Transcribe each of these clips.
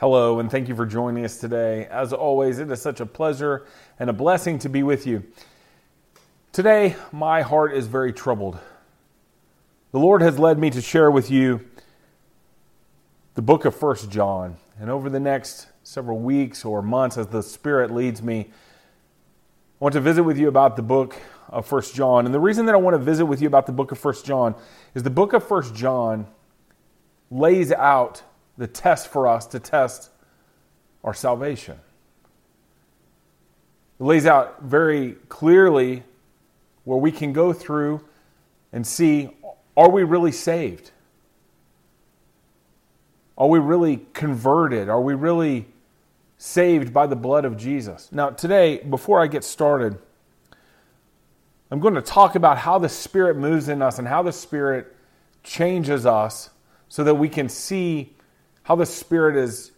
Hello, and thank you for joining us today. As always, it is such a pleasure and a blessing to be with you. Today, my heart is very troubled. The Lord has led me to share with you the book of First John. And over the next several weeks or months, as the Spirit leads me, I want to visit with you about the book of First John. And the reason that I want to visit with you about the book of First John is the book of First John lays out the test for us to test our salvation. It lays out very clearly where we can go through and see are we really saved? Are we really converted? Are we really saved by the blood of Jesus? Now, today, before I get started, I'm going to talk about how the Spirit moves in us and how the Spirit changes us so that we can see how the Spirit is,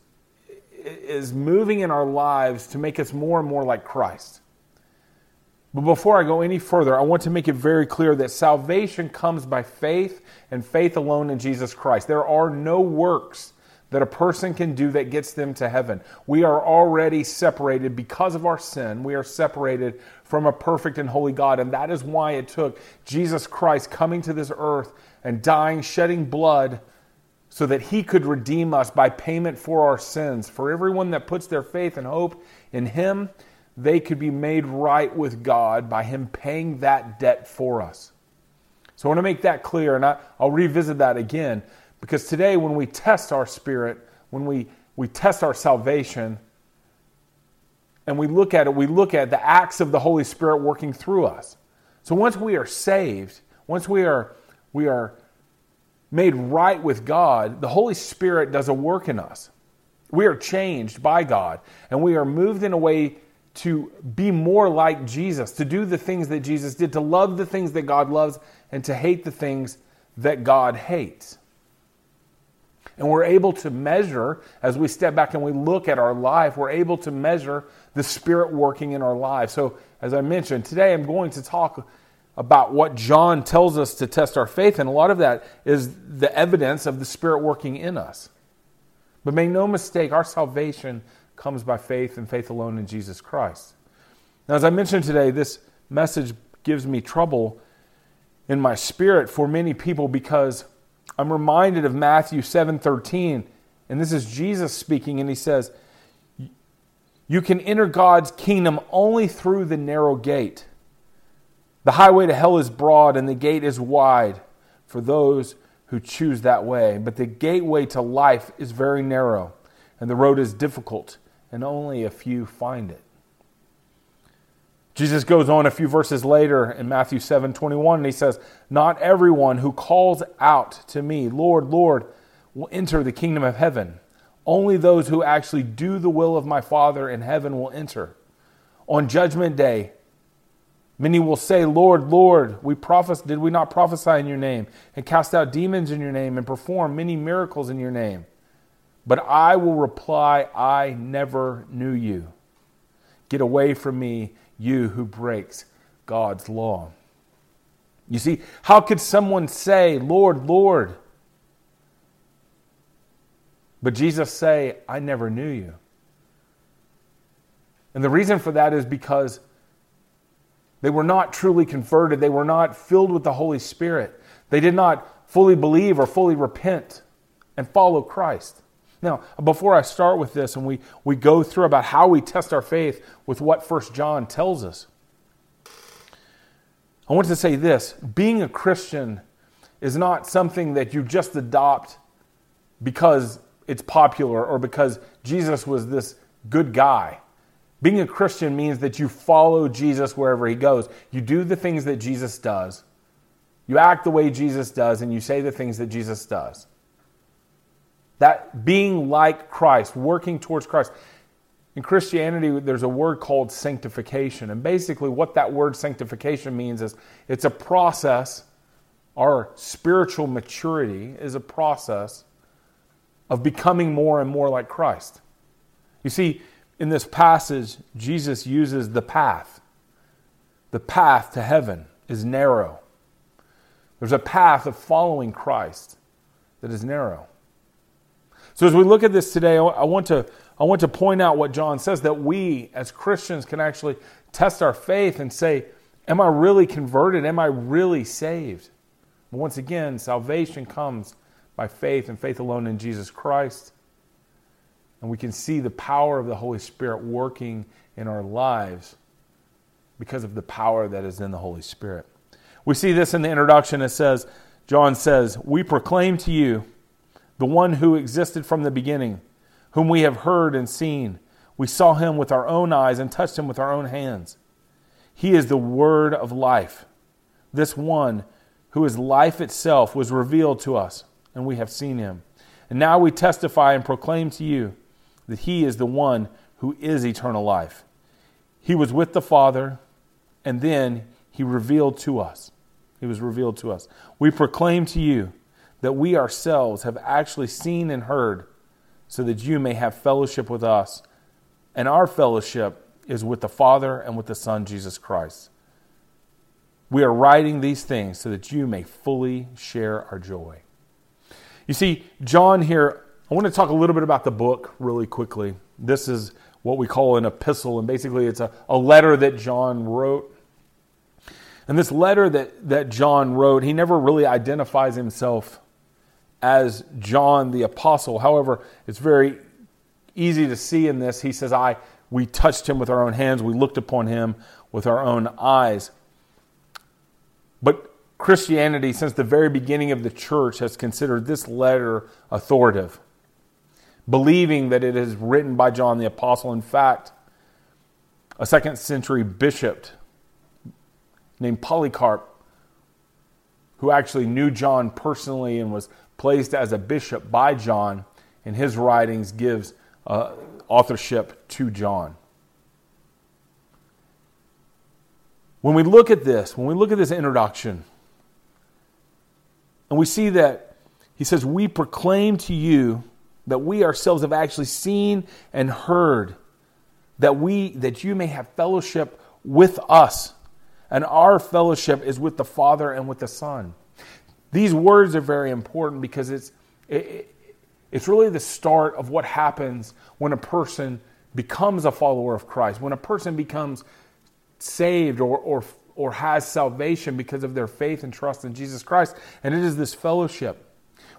is moving in our lives to make us more and more like Christ. But before I go any further, I want to make it very clear that salvation comes by faith and faith alone in Jesus Christ. There are no works that a person can do that gets them to heaven. We are already separated because of our sin. We are separated from a perfect and holy God. And that is why it took Jesus Christ coming to this earth and dying, shedding blood so that he could redeem us by payment for our sins. For everyone that puts their faith and hope in him, they could be made right with God by him paying that debt for us. So I want to make that clear, and I, will revisit that again because today, when we test our spirit, when we, we test our salvation, and we look at it, we look at the acts of the Holy Spirit working through us. So once we are saved, once we are, we are made right with God, the Holy Spirit does a work in us. We are changed by God, and we are moved in a way to be more like Jesus, to do the things that Jesus did, to love the things that God loves, and to hate the things that God hates. And we're able to measure, as we step back and we look at our life, we're able to measure the Spirit working in our lives. So, as I mentioned, today I'm going to talk about what John tells us to test our faith, and a lot of that is the evidence of the Spirit working in us. But make no mistake, our salvation comes by faith and faith alone in Jesus Christ. Now, as I mentioned today, this message gives me trouble in my spirit for many people because I'm reminded of Matthew 7:13, and this is Jesus speaking, and he says, "You can enter God's kingdom only through the narrow gate." The highway to hell is broad and the gate is wide for those who choose that way, but the gateway to life is very narrow and the road is difficult and only a few find it. Jesus goes on a few verses later in Matthew 7 21, and he says, Not everyone who calls out to me, Lord, Lord, will enter the kingdom of heaven. Only those who actually do the will of my Father in heaven will enter. On judgment day, Many will say, Lord, Lord, we prophes- did we not prophesy in your name, and cast out demons in your name, and perform many miracles in your name? But I will reply, I never knew you. Get away from me, you who breaks God's law. You see, how could someone say, Lord, Lord? But Jesus say, I never knew you. And the reason for that is because they were not truly converted. They were not filled with the Holy Spirit. They did not fully believe or fully repent and follow Christ. Now, before I start with this and we, we go through about how we test our faith with what First John tells us, I want to say this being a Christian is not something that you just adopt because it's popular or because Jesus was this good guy. Being a Christian means that you follow Jesus wherever he goes. You do the things that Jesus does. You act the way Jesus does, and you say the things that Jesus does. That being like Christ, working towards Christ. In Christianity, there's a word called sanctification. And basically, what that word sanctification means is it's a process, our spiritual maturity is a process of becoming more and more like Christ. You see, in this passage, Jesus uses the path. The path to heaven is narrow. There's a path of following Christ that is narrow. So as we look at this today, I want to I want to point out what John says that we as Christians can actually test our faith and say, am I really converted? Am I really saved? once again, salvation comes by faith and faith alone in Jesus Christ. And we can see the power of the Holy Spirit working in our lives because of the power that is in the Holy Spirit. We see this in the introduction. It says, John says, We proclaim to you the one who existed from the beginning, whom we have heard and seen. We saw him with our own eyes and touched him with our own hands. He is the word of life. This one, who is life itself, was revealed to us, and we have seen him. And now we testify and proclaim to you that he is the one who is eternal life. He was with the Father, and then he revealed to us. He was revealed to us. We proclaim to you that we ourselves have actually seen and heard, so that you may have fellowship with us. And our fellowship is with the Father and with the Son, Jesus Christ. We are writing these things so that you may fully share our joy. You see, John here, I want to talk a little bit about the book really quickly. This is what we call an epistle, and basically it's a, a letter that John wrote. And this letter that, that John wrote, he never really identifies himself as John the apostle. However, it's very easy to see in this. He says, I we touched him with our own hands, we looked upon him with our own eyes. But Christianity, since the very beginning of the church, has considered this letter authoritative, believing that it is written by John the Apostle. In fact, a second century bishop named Polycarp, who actually knew John personally and was placed as a bishop by John, in his writings gives uh, authorship to John. When we look at this, when we look at this introduction, and we see that he says, We proclaim to you that we ourselves have actually seen and heard, that we that you may have fellowship with us. And our fellowship is with the Father and with the Son. These words are very important because it's it, it's really the start of what happens when a person becomes a follower of Christ, when a person becomes saved or, or, or has salvation because of their faith and trust in Jesus Christ. And it is this fellowship.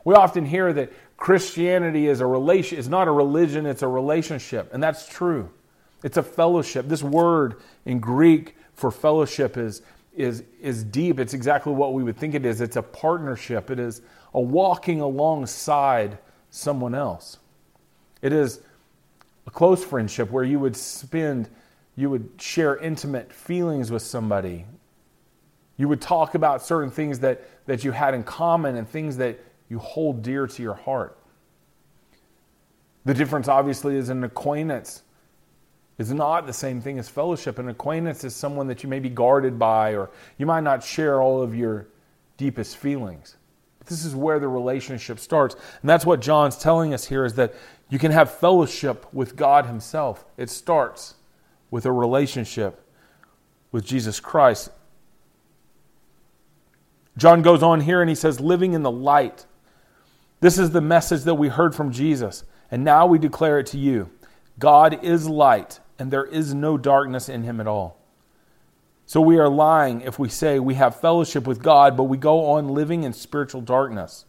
We often hear that Christianity is a relation, is not a religion, it's a relationship. And that's true. It's a fellowship. This word in Greek for fellowship is, is, is deep. It's exactly what we would think it is. It's a partnership. It is a walking alongside someone else. It is a close friendship where you would spend, you would share intimate feelings with somebody. You would talk about certain things that, that you had in common and things that you hold dear to your heart. The difference, obviously, is an acquaintance is not the same thing as fellowship. An acquaintance is someone that you may be guarded by, or you might not share all of your deepest feelings. But This is where the relationship starts. And that's what John's telling us here is that you can have fellowship with God Himself. It starts with a relationship with Jesus Christ. John goes on here and he says, living in the light. This is the message that we heard from Jesus, and now we declare it to you God is light, and there is no darkness in Him at all. So we are lying if we say we have fellowship with God, but we go on living in spiritual darkness.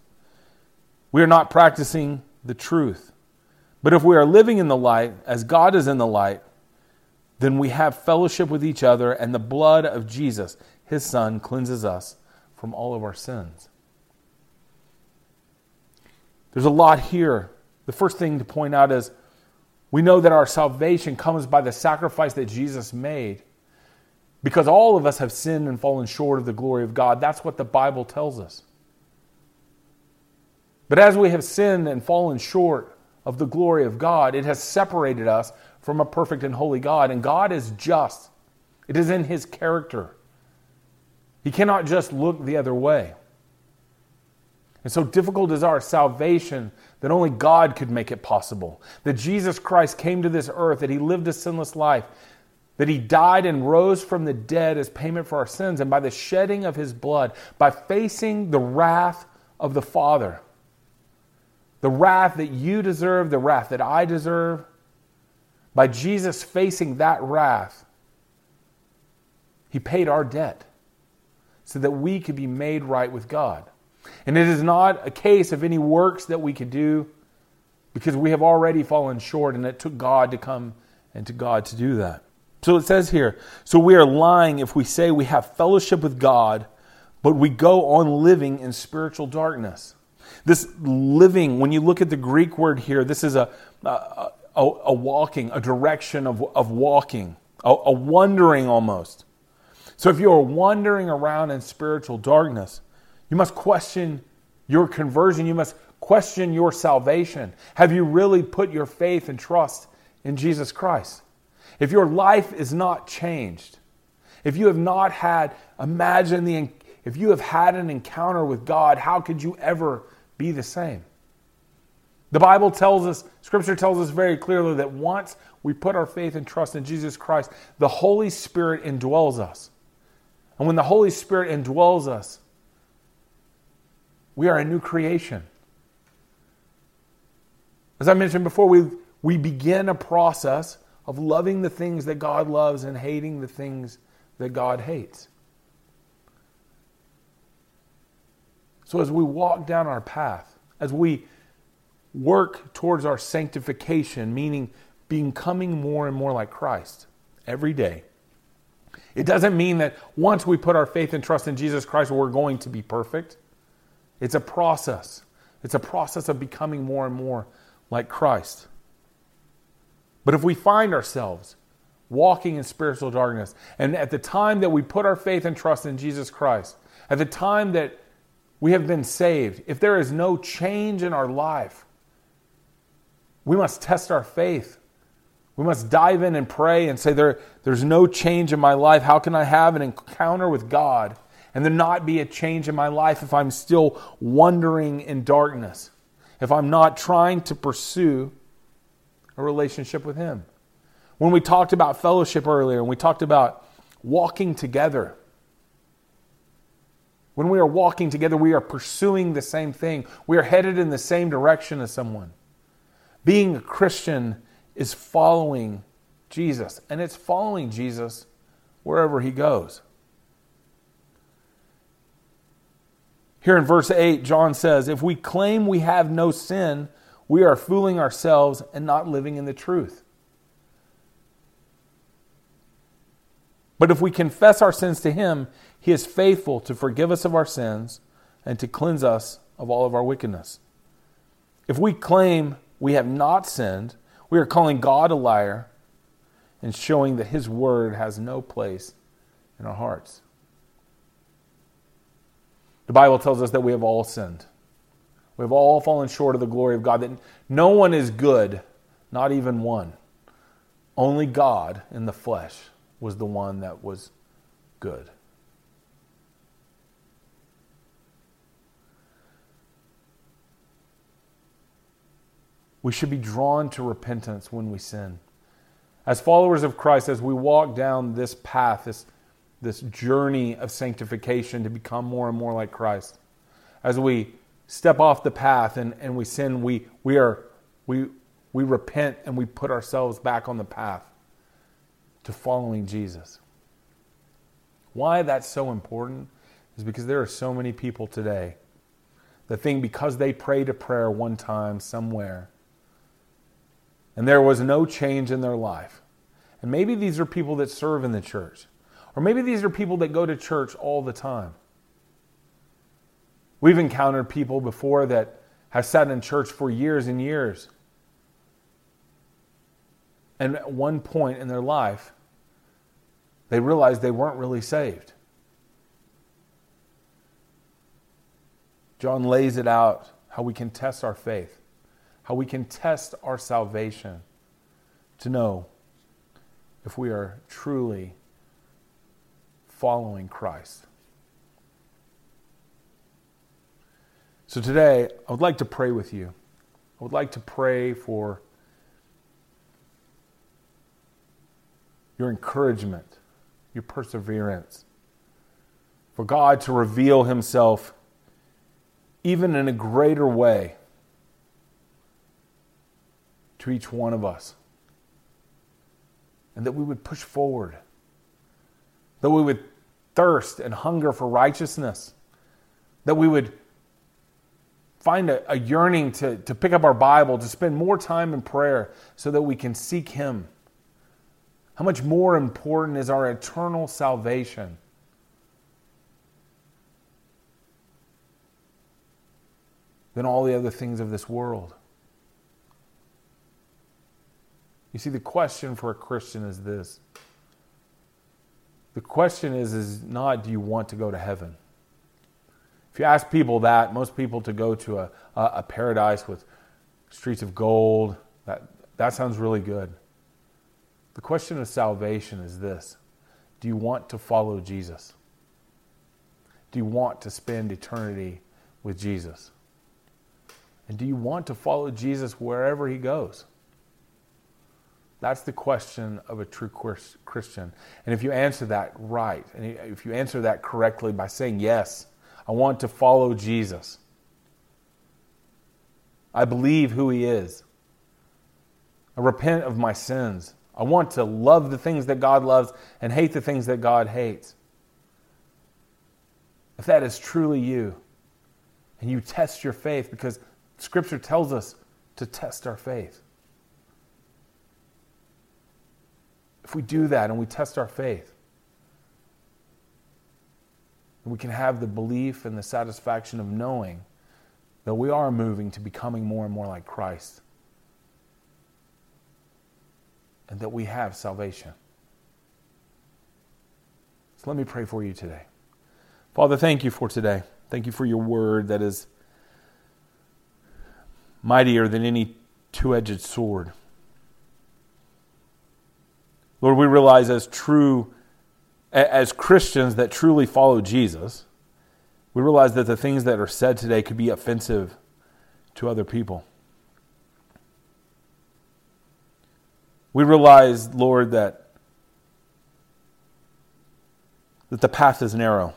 We are not practicing the truth. But if we are living in the light, as God is in the light, then we have fellowship with each other, and the blood of Jesus, his Son, cleanses us from all of our sins. There's a lot here. The first thing to point out is we know that our salvation comes by the sacrifice that Jesus made. Because all of us have sinned and fallen short of the glory of God. That's what the Bible tells us. But as we have sinned and fallen short of the glory of God, it has separated us from a perfect and holy God. And God is just, it is in His character. He cannot just look the other way. And so difficult is our salvation that only God could make it possible. That Jesus Christ came to this earth, that He lived a sinless life, that he died and rose from the dead as payment for our sins, and by the shedding of his blood, by facing the wrath of the Father, the wrath that you deserve, the wrath that I deserve, by Jesus facing that wrath, he paid our debt so that we could be made right with God. And it is not a case of any works that we could do because we have already fallen short and it took God to come and to God to do that. So it says here, so we are lying if we say we have fellowship with God, but we go on living in spiritual darkness. This living, when you look at the Greek word here, this is a, a, a, walking, a direction of, of walking, a, a wandering almost. So if you're wandering around in spiritual darkness, you must question your conversion. You must question your salvation. Have you really put your faith and trust in Jesus Christ? If your life is not changed, if you have not had, imagine the, if you have had an encounter with God, how could you ever be the same? The Bible tells us, Scripture tells us very clearly that once we put our faith and trust in Jesus Christ, the Holy Spirit indwells us. And when the Holy Spirit indwells us, we are a new creation. As I mentioned before, we, we begin a process of loving the things that God loves and hating the things that God hates. So, as we walk down our path, as we work towards our sanctification, meaning becoming more and more like Christ every day, it doesn't mean that once we put our faith and trust in Jesus Christ, we're going to be perfect. It's a process. It's a process of becoming more and more like Christ. But if we find ourselves walking in spiritual darkness, and at the time that we put our faith and trust in Jesus Christ, at the time that we have been saved, if there is no change in our life, we must test our faith. We must dive in and pray and say, there, There's no change in my life. How can I have an encounter with God and there not be a change in my life if I'm still wandering in darkness? If I'm not trying to pursue a relationship with Him. When we talked about fellowship earlier and we talked about walking together, when we are walking together, we are pursuing the same thing. We are headed in the same direction as someone. Being a Christian is following Jesus, and it's following Jesus wherever he goes. Here in verse 8, John says, If we claim we have no sin, we are fooling ourselves and not living in the truth. But if we confess our sins to Him, He is faithful to forgive us of our sins and to cleanse us of all of our wickedness. If we claim we have not sinned, we are calling God a liar and showing that His word has no place in our hearts. The Bible tells us that we have all sinned. We have all fallen short of the glory of God, that no one is good, not even one. Only God in the flesh was the one that was good. We should be drawn to repentance when we sin. As followers of Christ, as we walk down this path, this, this journey of sanctification to become more and more like Christ, as we step off the path and, and we sin, we, we, are, we, we repent and we put ourselves back on the path to following Jesus. Why that's so important is because there are so many people today that think because they prayed a prayer one time somewhere and there was no change in their life. And maybe these are people that serve in the church, or maybe these are people that go to church all the time. We've encountered people before that have sat in church for years and years. And at one point in their life, they realized they weren't really saved. John lays it out how we can test our faith, how we can test our salvation to know if we are truly following Christ. So today, I would like to pray with you. I would like to pray for your encouragement, your perseverance, for God to reveal Himself even in a greater way to each one of us. And that we would push forward. That we would thirst and hunger for righteousness. That we would find a, a, yearning to, to pick up our Bible, to spend more time in prayer so that we can seek Him. How much more important is our eternal salvation? Than all the other things of this world. You see, the question for a Christian is this. The question is, is not do you want to go to heaven? If you ask people that, most people to go to a, a, paradise with streets of gold, that, that sounds really good. The question of salvation is this Do you want to follow Jesus? Do you want to spend eternity with Jesus? And do you want to follow Jesus wherever he goes? That's the question of a true Christian. And if you answer that right, and if you answer that correctly by saying, Yes, I want to follow Jesus, I believe who he is, I repent of my sins, I want to love the things that God loves and hate the things that God hates. If that is truly you, and you test your faith, because Scripture tells us to test our faith. If we do that and we test our faith, we can have the belief and the satisfaction of knowing that we are moving to becoming more and more like Christ and that we have salvation. So let me pray for you today. Father, thank you for today. Thank you for your word that is mightier than any two edged sword. Lord, we realize as true, as Christians that truly follow Jesus, we realize that the things that are said today could be offensive to other people. We realize, Lord, that, that the path is narrow.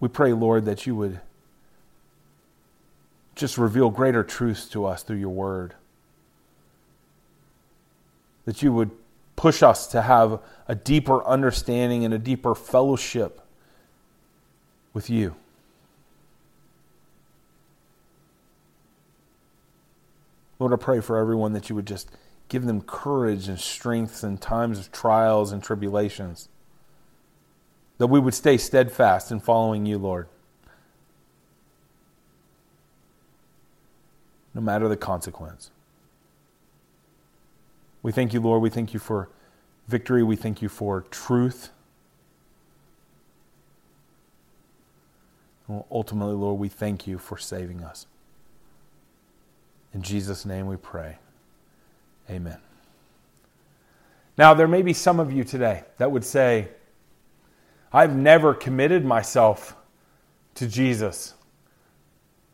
We pray, Lord, that you would just reveal greater truths to us through your word. That you would push us to have a deeper understanding and a deeper fellowship with you. Lord, I pray for everyone that you would just give them courage and strength in times of trials and tribulations. That we would stay steadfast in following you, Lord. No matter the consequence. We thank you, Lord. We thank you for victory. We thank you for truth. And ultimately, Lord, we thank you for saving us. In Jesus' name we pray. Amen. Now, there may be some of you today that would say, I've never committed myself to Jesus.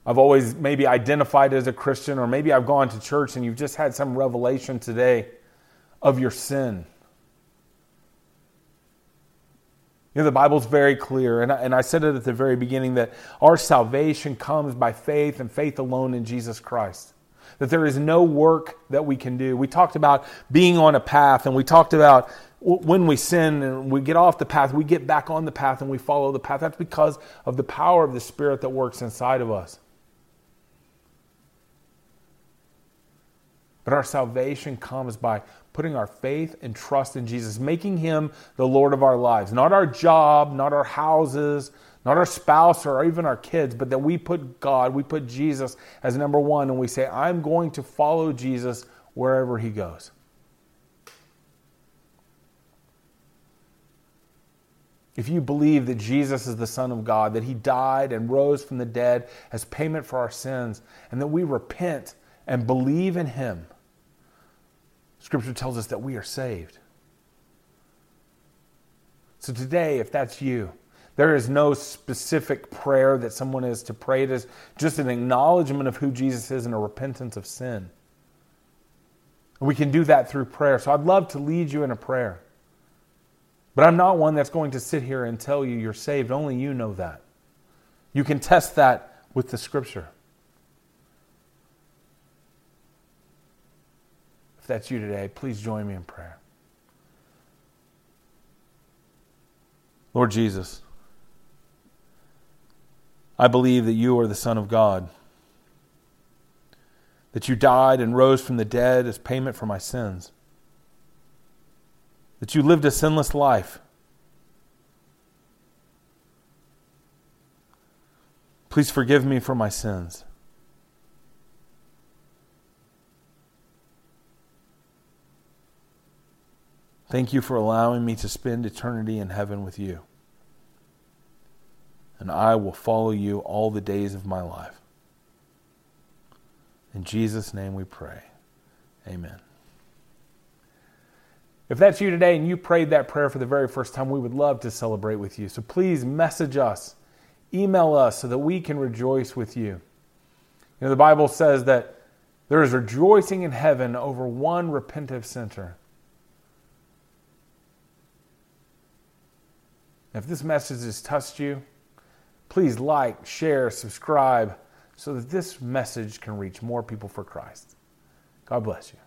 I've always maybe identified as a Christian, or maybe I've gone to church and you've just had some revelation today of your sin. You know, the Bible's very clear, and I, and I said it at the very beginning that our salvation comes by faith and faith alone in Jesus Christ. That there is no work that we can do. We talked about being on a path, and we talked about when we sin and we get off the path, we get back on the path and we follow the path. That's because of the power of the Spirit that works inside of us. But our salvation comes by putting our faith and trust in Jesus, making him the Lord of our lives. Not our job, not our houses, not our spouse or even our kids, but that we put God, we put Jesus as number one, and we say, I'm going to follow Jesus wherever he goes. If you believe that Jesus is the Son of God, that he died and rose from the dead as payment for our sins, and that we repent and believe in him, Scripture tells us that we are saved. So today, if that's you, there is no specific prayer that someone is to pray. It is just an acknowledgement of who Jesus is and a repentance of sin. And we can do that through prayer. So I'd love to lead you in a prayer. But I'm not one that's going to sit here and tell you you're saved. Only you know that. You can test that with the scripture. That's you today, please join me in prayer. Lord Jesus, I believe that you are the Son of God, that you died and rose from the dead as payment for my sins, that you lived a sinless life. Please forgive me for my sins. Thank you for allowing me to spend eternity in heaven with you. And I will follow you all the days of my life. In Jesus' name we pray. Amen. If that's you today and you prayed that prayer for the very first time, we would love to celebrate with you. So please message us, email us so that we can rejoice with you. You know, the Bible says that there is rejoicing in heaven over one repentant sinner. If this message has touched you, please like, share, subscribe so that this message can reach more people for Christ. God bless you.